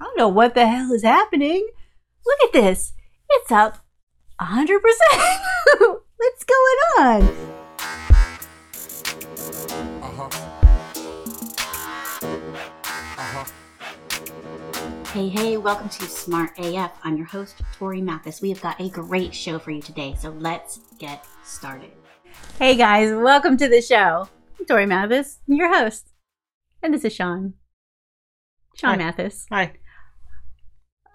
I don't know what the hell is happening. Look at this. It's up 100%. What's going on? Uh-huh. Uh-huh. Hey, hey, welcome to Smart AF. I'm your host, Tori Mathis. We have got a great show for you today, so let's get started. Hey guys, welcome to the show. I'm Tori Mathis, your host. And this is Sean. Sean Hi. Mathis, Hi.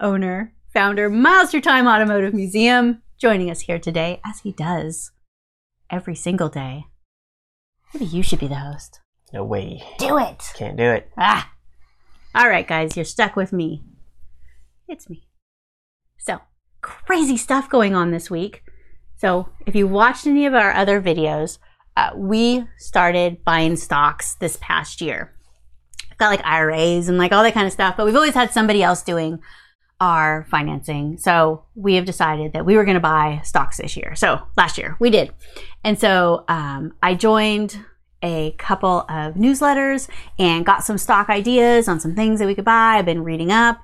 Owner, founder, Miles Through Time Automotive Museum, joining us here today, as he does every single day. Maybe you should be the host. No way. Do it! Can't do it. Ah! All right, guys, you're stuck with me. It's me. So, crazy stuff going on this week. So, if you watched any of our other videos, uh, we started buying stocks this past year. I've Got like IRAs and like all that kind of stuff, but we've always had somebody else doing our financing. So, we have decided that we were going to buy stocks this year. So, last year we did. And so, um, I joined a couple of newsletters and got some stock ideas on some things that we could buy. I've been reading up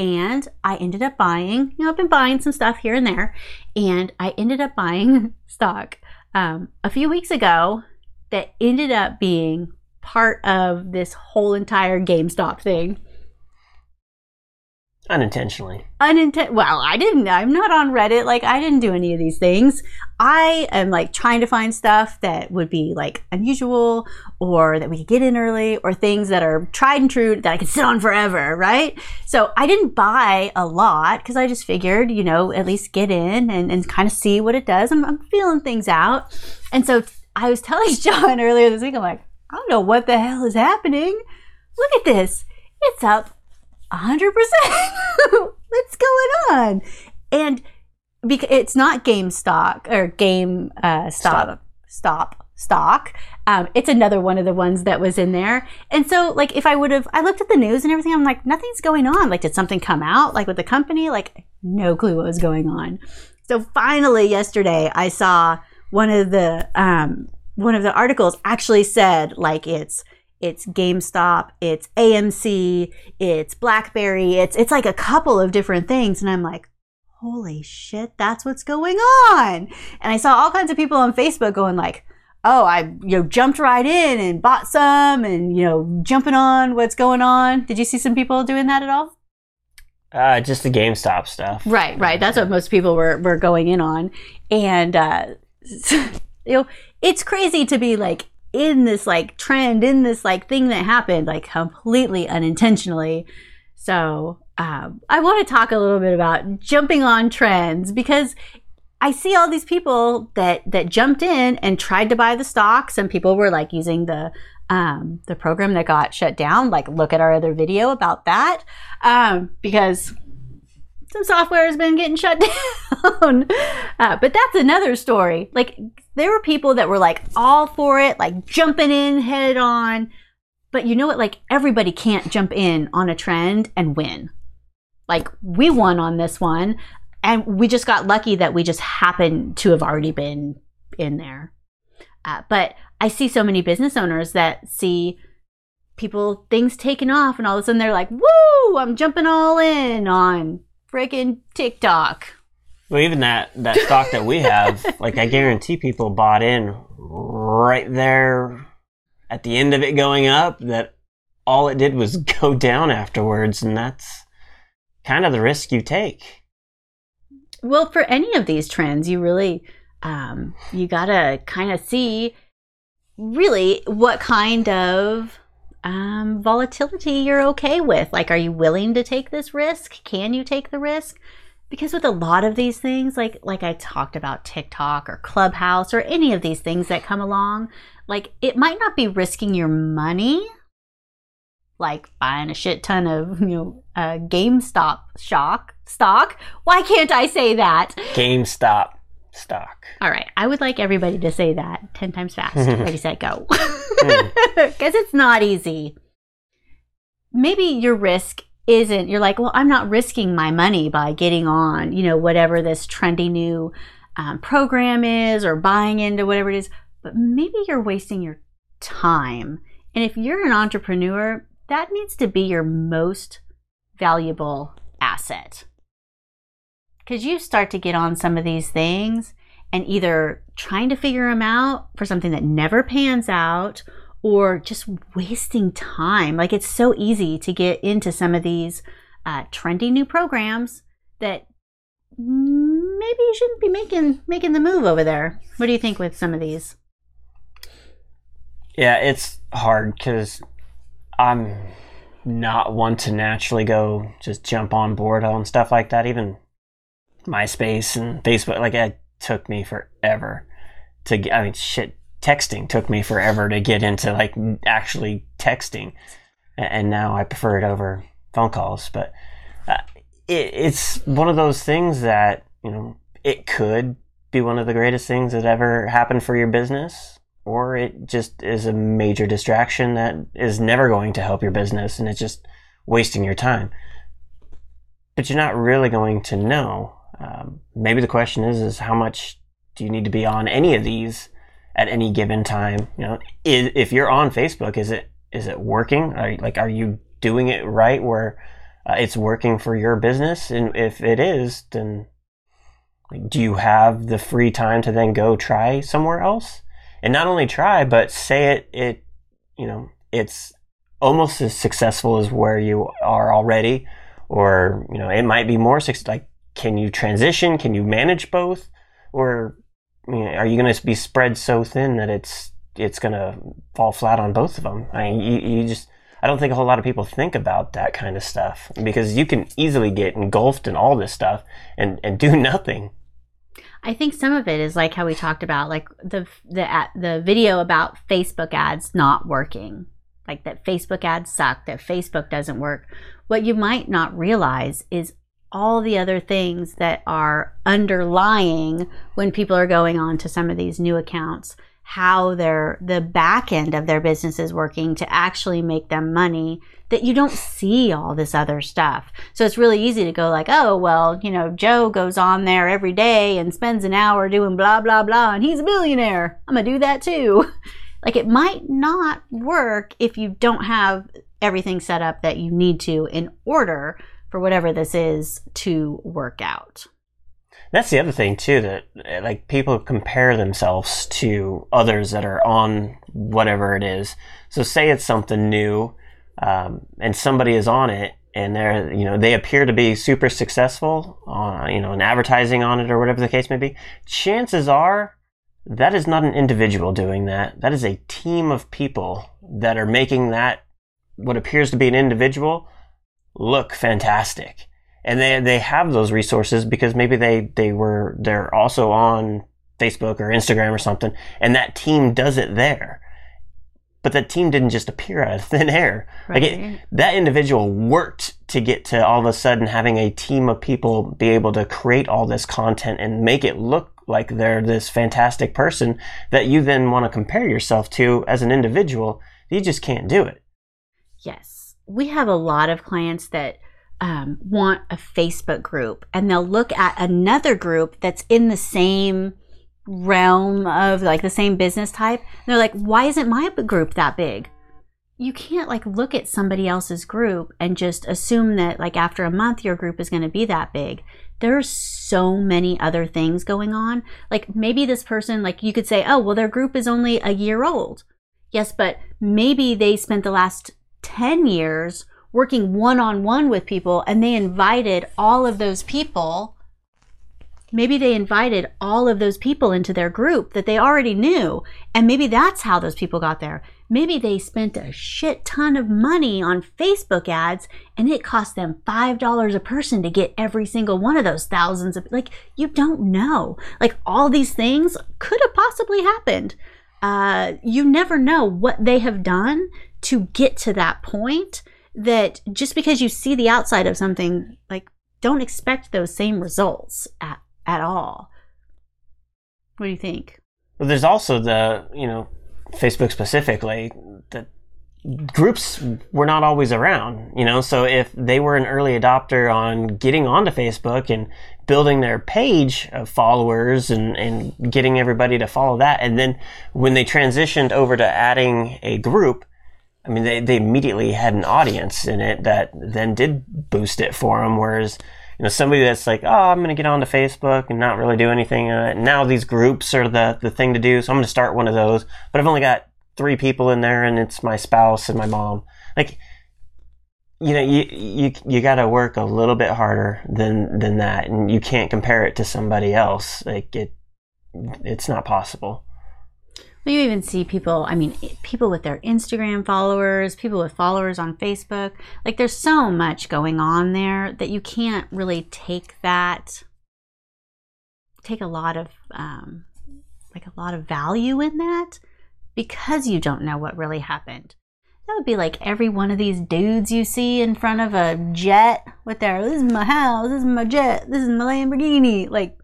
and I ended up buying, you know, I've been buying some stuff here and there, and I ended up buying stock um, a few weeks ago that ended up being part of this whole entire GameStop thing. Unintentionally. Unintent. Well, I didn't. I'm not on Reddit. Like, I didn't do any of these things. I am like trying to find stuff that would be like unusual or that we could get in early or things that are tried and true that I could sit on forever, right? So I didn't buy a lot because I just figured, you know, at least get in and, and kind of see what it does. I'm, I'm feeling things out. And so I was telling John earlier this week, I'm like, I don't know what the hell is happening. Look at this. It's up 100%. What's going on? And because it's not game stock or game uh, stop, stop, stock. Um, it's another one of the ones that was in there. And so, like, if I would have, I looked at the news and everything, I'm like, nothing's going on. Like, did something come out, like with the company? Like, no clue what was going on. So finally, yesterday, I saw one of the um, one of the articles actually said like it's it's GameStop, it's AMC, it's BlackBerry, it's it's like a couple of different things, and I'm like, holy shit, that's what's going on. And I saw all kinds of people on Facebook going like, oh, I you know jumped right in and bought some, and you know jumping on what's going on. Did you see some people doing that at all? Uh, just the GameStop stuff. Right, right. That's what most people were were going in on, and uh, you know, it's crazy to be like in this like trend, in this like thing that happened like completely unintentionally. So um, I want to talk a little bit about jumping on trends because I see all these people that that jumped in and tried to buy the stock. Some people were like using the um, the program that got shut down. Like, look at our other video about that um, because some software has been getting shut down. Uh, but that's another story. Like, there were people that were like all for it, like jumping in head on. But you know what? Like, everybody can't jump in on a trend and win. Like, we won on this one, and we just got lucky that we just happened to have already been in there. Uh, but I see so many business owners that see people, things taken off, and all of a sudden they're like, woo, I'm jumping all in on freaking TikTok. Well, even that that stock that we have, like I guarantee people bought in right there at the end of it going up. That all it did was go down afterwards, and that's kind of the risk you take. Well, for any of these trends, you really, um, you gotta kind of see really what kind of um, volatility you're okay with. Like, are you willing to take this risk? Can you take the risk? Because with a lot of these things, like like I talked about TikTok or Clubhouse or any of these things that come along, like it might not be risking your money, like buying a shit ton of you know uh, GameStop shock stock. Why can't I say that? GameStop stock. All right, I would like everybody to say that ten times fast. Ready, set, go. Because it's not easy. Maybe your risk isn't. You're like, well, I'm not risking my money by getting on, you know, whatever this trendy new um, program is or buying into whatever it is. But maybe you're wasting your time. And if you're an entrepreneur, that needs to be your most valuable asset. Because you start to get on some of these things and either trying to figure them out for something that never pans out or just wasting time. Like it's so easy to get into some of these uh, trendy new programs that maybe you shouldn't be making making the move over there. What do you think with some of these? Yeah, it's hard because I'm not one to naturally go just jump on board on stuff like that. Even MySpace and Facebook, like it took me forever to get. I mean, shit, texting took me forever to get into like actually texting, and now I prefer it over phone calls. But uh, it, it's one of those things that you know it could be one of the greatest things that ever happened for your business or it just is a major distraction that is never going to help your business and it's just wasting your time. But you're not really going to know. Um, maybe the question is, is how much do you need to be on any of these at any given time? You know, is, if you're on Facebook, is it is it working? Are, like, are you doing it right where uh, it's working for your business? And if it is, then like, do you have the free time to then go try somewhere else? and not only try, but say it, it, you know, it's almost as successful as where you are already, or, you know, it might be more successful. Like, can you transition? Can you manage both? Or, you know, are you going to be spread so thin that it's, it's going to fall flat on both of them? I mean, you, you just, I don't think a whole lot of people think about that kind of stuff because you can easily get engulfed in all this stuff and, and do nothing. I think some of it is like how we talked about, like the the the video about Facebook ads not working, like that Facebook ads suck, that Facebook doesn't work. What you might not realize is all the other things that are underlying when people are going on to some of these new accounts how their the back end of their business is working to actually make them money that you don't see all this other stuff. So it's really easy to go like, "Oh, well, you know, Joe goes on there every day and spends an hour doing blah blah blah and he's a billionaire. I'm going to do that too." like it might not work if you don't have everything set up that you need to in order for whatever this is to work out. That's the other thing too that like people compare themselves to others that are on whatever it is. So say it's something new, um, and somebody is on it, and they're you know they appear to be super successful, on, you know, in advertising on it or whatever the case may be. Chances are that is not an individual doing that. That is a team of people that are making that what appears to be an individual look fantastic and they they have those resources because maybe they they were they're also on Facebook or Instagram or something, and that team does it there. But that team didn't just appear out of thin air. Right. Like it, that individual worked to get to all of a sudden having a team of people be able to create all this content and make it look like they're this fantastic person that you then want to compare yourself to as an individual. You just can't do it. Yes. We have a lot of clients that um, want a Facebook group and they'll look at another group that's in the same realm of like the same business type. And they're like, why isn't my group that big? You can't like look at somebody else's group and just assume that like after a month your group is going to be that big. There's so many other things going on. Like maybe this person, like you could say, oh, well, their group is only a year old. Yes, but maybe they spent the last 10 years working one on one with people and they invited all of those people. Maybe they invited all of those people into their group that they already knew. And maybe that's how those people got there. Maybe they spent a shit ton of money on Facebook ads and it cost them $5 a person to get every single one of those thousands of, like, you don't know. Like, all these things could have possibly happened. Uh, you never know what they have done to get to that point that just because you see the outside of something, like, don't expect those same results at, at all. What do you think? Well, there's also the, you know, Facebook specifically, that groups were not always around, you know, so if they were an early adopter on getting onto Facebook and building their page of followers and, and getting everybody to follow that, and then when they transitioned over to adding a group, I mean, they, they immediately had an audience in it that then did boost it for them. Whereas, you know, somebody that's like, oh, I'm going to get onto Facebook and not really do anything. Uh, now these groups are the, the thing to do. So I'm going to start one of those. But I've only got three people in there and it's my spouse and my mom. Like, you know, you, you, you got to work a little bit harder than, than that. And you can't compare it to somebody else. Like, it, it's not possible. You even see people, I mean, people with their Instagram followers, people with followers on Facebook. Like, there's so much going on there that you can't really take that, take a lot of, um, like, a lot of value in that because you don't know what really happened. That would be like every one of these dudes you see in front of a jet with their, this is my house, this is my jet, this is my Lamborghini. Like,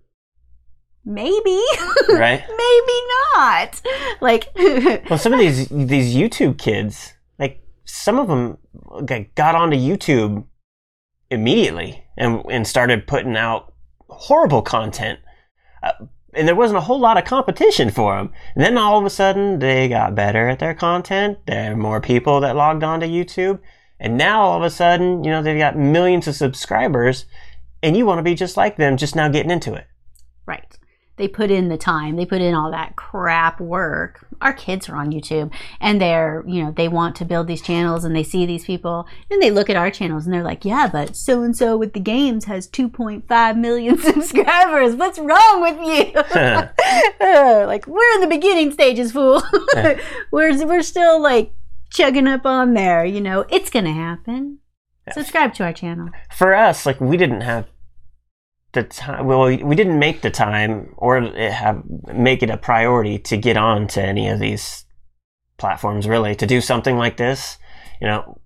maybe. Right. Maybe not. Like well some of these these youtube kids like some of them got onto youtube immediately and and started putting out horrible content uh, and there wasn't a whole lot of competition for them and then all of a sudden they got better at their content. There are more people that logged onto youtube. And now all of a sudden you know they've got millions of subscribers and you want to be just like them just now getting into it. Right they put in the time. They put in all that crap work. Our kids are on youtube and they're you know they want to build these channels and they see these people and they look at our channels and they're like yeah but so and so with the games has 2.5 million subscribers. What's wrong with you? Like we're in the beginning stages fool. We're, we're still like chugging up on there you know? It's gonna happen. Subscribe to our channel. For us like we didn't have the time. Well, we didn't make the time or have make it a priority to get on to any of these platforms. Really, to do something like this, you know,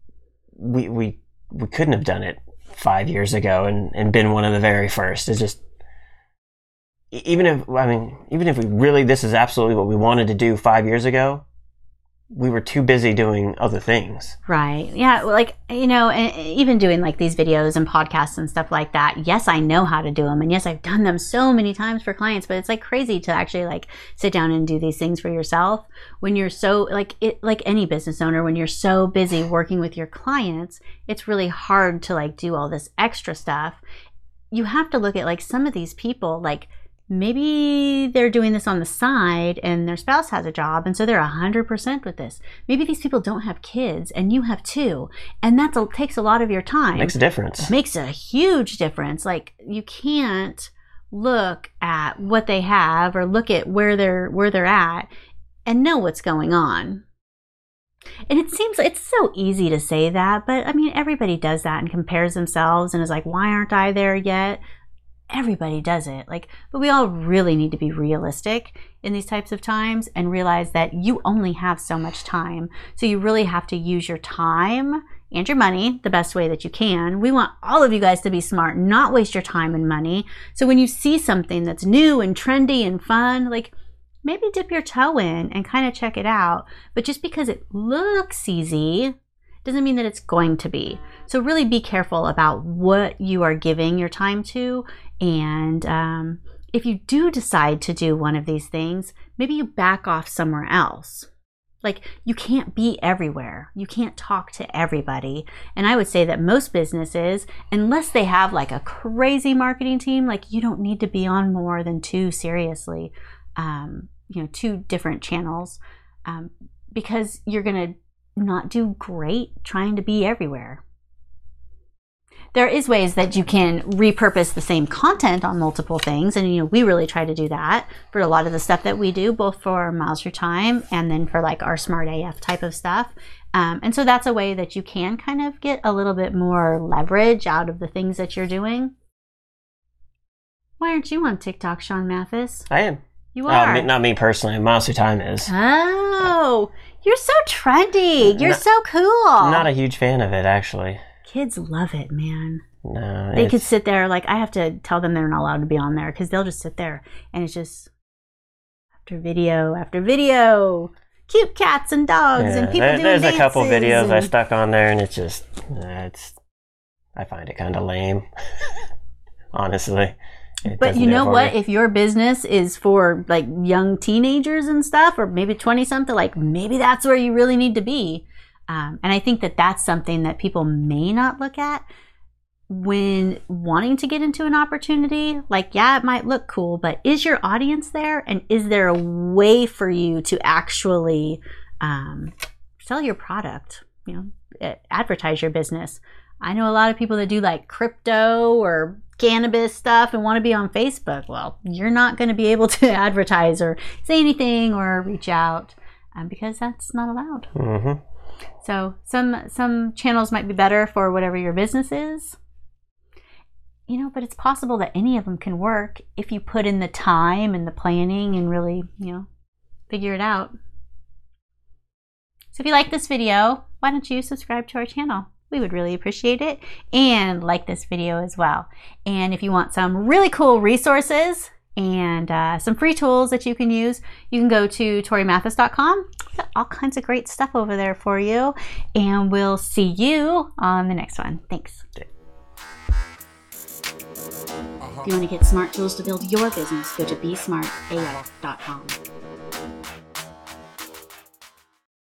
we we we couldn't have done it five years ago and and been one of the very first. It's just even if I mean even if we really this is absolutely what we wanted to do five years ago, we were too busy doing other things. Right. Yeah. Like, you know, even doing like these videos and podcasts and stuff like that. Yes, I know how to do them. And yes, I've done them so many times for clients, but it's like crazy to actually like sit down and do these things for yourself when you're so like it, like any business owner, when you're so busy working with your clients, it's really hard to like do all this extra stuff. You have to look at like some of these people, like, maybe they're doing this on the side and their spouse has a job and so they're 100% with this. Maybe these people don't have kids and you have two and that takes a lot of your time. Makes a difference. Makes a huge difference. Like you can't look at what they have or look at where they're where they're at and know what's going on. And it seems it's so easy to say that, but I mean, everybody does that and compares themselves and is like, why aren't I there yet? Everybody does it like but we all really need to be realistic in these types of times and realize that you only have so much time. So you really have to use your time and your money the best way that you can. We want all of you guys to be smart not waste your time and money. So when you see something that's new and trendy and fun like maybe dip your toe in and kind of check it out. But just because it looks easy doesn't mean that it's going to be. So, really be careful about what you are giving your time to and um, if you do decide to do one of these things, maybe you back off somewhere else. Like, you can't be everywhere. You can't talk to everybody. And I would say that most businesses, unless they have like a crazy marketing team, like, you don't need to be on more than two, seriously, um, you know, two different channels um, because you're going to not do great trying to be everywhere there is ways that you can repurpose the same content on multiple things and you know we really try to do that for a lot of the stuff that we do both for Miles Through Time and then for like our smart af type of stuff. Um, and so that's a way that you can kind of get a little bit more leverage out of the things that you're doing. Why aren't you on tiktok sean mathis? I am. You are. uh, not me personally. Miles Through Time is. Oh you're so trendy. You're not, so cool. I'm not a huge fan of it actually Kids love it, man. No, they could sit there like I have to tell them they're not allowed to be on there because they'll just sit there and it's just after video after video, cute cats and dogs yeah, and people there, doing There's a couple videos and... I stuck on there and it's just uh, it's I find it kind of lame, honestly. It but you know what? Me. If your business is for like young teenagers and stuff, or maybe twenty something, like maybe that's where you really need to be Um, and I think that that's something that people may not look at when wanting to get into an opportunity. Like, yeah, it might look cool, but is your audience there? And is there a way for you to actually um, sell your product? You know, advertise your business. I know a lot of people that do like crypto or cannabis stuff and want to be on Facebook. Well, you're not going to be able to advertise or say anything or reach out um, because that's not allowed. Mm-hmm. So some some channels might be better for whatever your business is. You know, but it's possible that any of them can work if you put in the time and the planning and really, you know, figure it out. So if you like this video, why don't you subscribe to our channel? We would really appreciate it. And like this video as well. And if you want some really cool resources and uh, some free tools that you can use, you can go to torimathis.com. Got all kinds of great stuff over there for you. And we'll see you on the next one. Thanks. If you want to get smart tools to build your business, go to besmartaf.com.